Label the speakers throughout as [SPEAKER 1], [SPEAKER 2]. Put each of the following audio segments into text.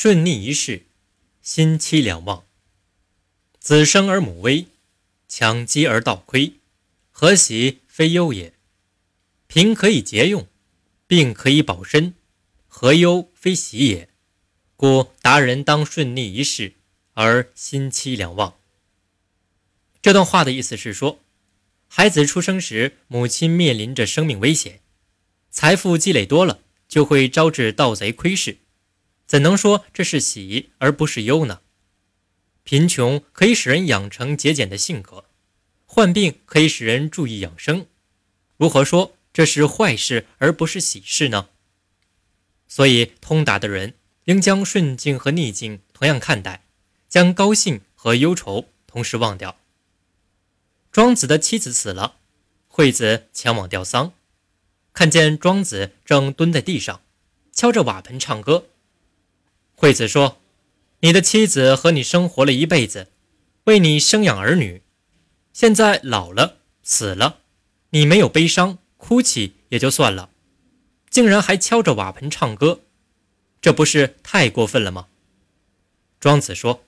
[SPEAKER 1] 顺逆一世，心期两旺。子生而母危，强饥而道亏，何喜非忧也？贫可以节用，病可以保身，何忧非喜也？故达人当顺逆一世，而心期两旺。这段话的意思是说，孩子出生时，母亲面临着生命危险，财富积累多了，就会招致盗贼窥视，怎能说这是喜而不是忧呢？贫穷可以使人养成节俭的性格，患病可以使人注意养生，如何说这是坏事而不是喜事呢？所以，通达的人应将顺境和逆境同样看待，将高兴和忧愁同时忘掉。庄子的妻子死了，惠子前往吊丧，看见庄子正蹲在地上，敲着瓦盆唱歌。惠子说：“你的妻子和你生活了一辈子，为你生养儿女，现在老了死了，你没有悲伤哭泣也就算了，竟然还敲着瓦盆唱歌，这不是太过分了吗？”庄子说：“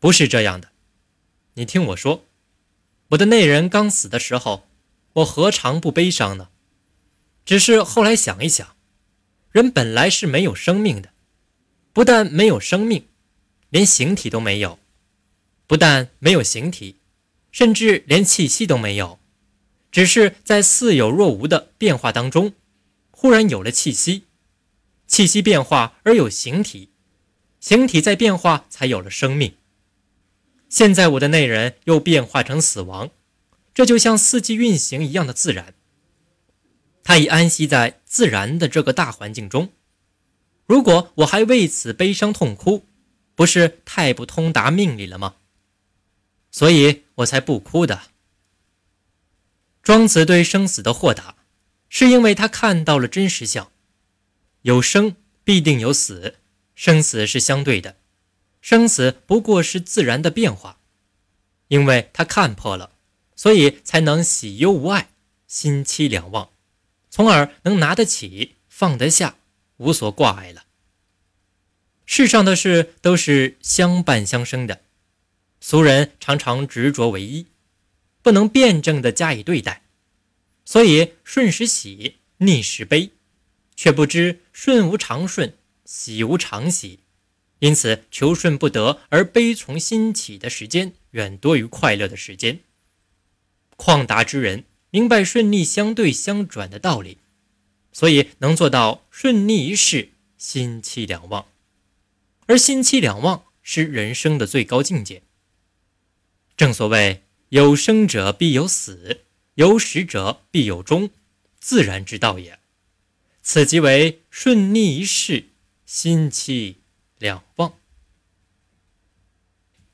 [SPEAKER 1] 不是这样的，你听我说。”我的内人刚死的时候，我何尝不悲伤呢？只是后来想一想，人本来是没有生命的，不但没有生命，连形体都没有；不但没有形体，甚至连气息都没有。只是在似有若无的变化当中，忽然有了气息，气息变化而有形体，形体在变化才有了生命。现在我的内人又变化成死亡，这就像四季运行一样的自然。他已安息在自然的这个大环境中。如果我还为此悲伤痛哭，不是太不通达命理了吗？所以我才不哭的。庄子对生死的豁达，是因为他看到了真实相：有生必定有死，生死是相对的。生死不过是自然的变化，因为他看破了，所以才能喜忧无碍，心期两忘，从而能拿得起，放得下，无所挂碍了。世上的事都是相伴相生的，俗人常常执着唯一，不能辩证的加以对待，所以顺时喜，逆时悲，却不知顺无常顺，喜无常喜。因此，求顺不得而悲从心起的时间远多于快乐的时间。旷达之人明白顺逆相对相转的道理，所以能做到顺逆一世，心期两忘。而心期两忘是人生的最高境界。正所谓有生者必有死，有始者必有终，自然之道也。此即为顺逆一世，心期。两忘。